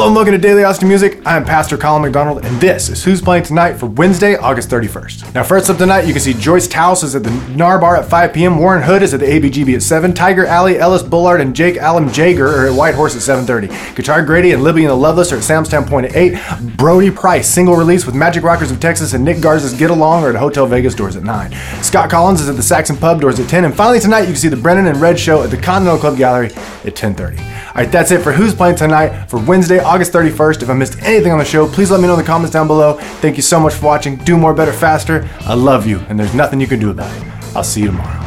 Hello and welcome to Daily Austin Music. I am Pastor Colin McDonald, and this is Who's Playing Tonight for Wednesday, August 31st. Now, first up tonight, you can see Joyce Taus is at the Nar Bar at 5 p.m., Warren Hood is at the ABGB at 7, Tiger Alley, Ellis Bullard, and Jake Allen Jager are at White Horse at 7.30. Guitar Grady and Libby and the Loveless are at Sam's Town Point at 8. Brody Price, single release with Magic Rockers of Texas, and Nick Garza's Get Along are at Hotel Vegas doors at 9. Scott Collins is at the Saxon Pub doors at 10, and finally tonight, you can see the Brennan and Red Show at the Continental Club Gallery at 10.30. All right, that's it for Who's Playing Tonight for Wednesday, August 31st. If I missed anything on the show, please let me know in the comments down below. Thank you so much for watching. Do more, better, faster. I love you, and there's nothing you can do about it. I'll see you tomorrow.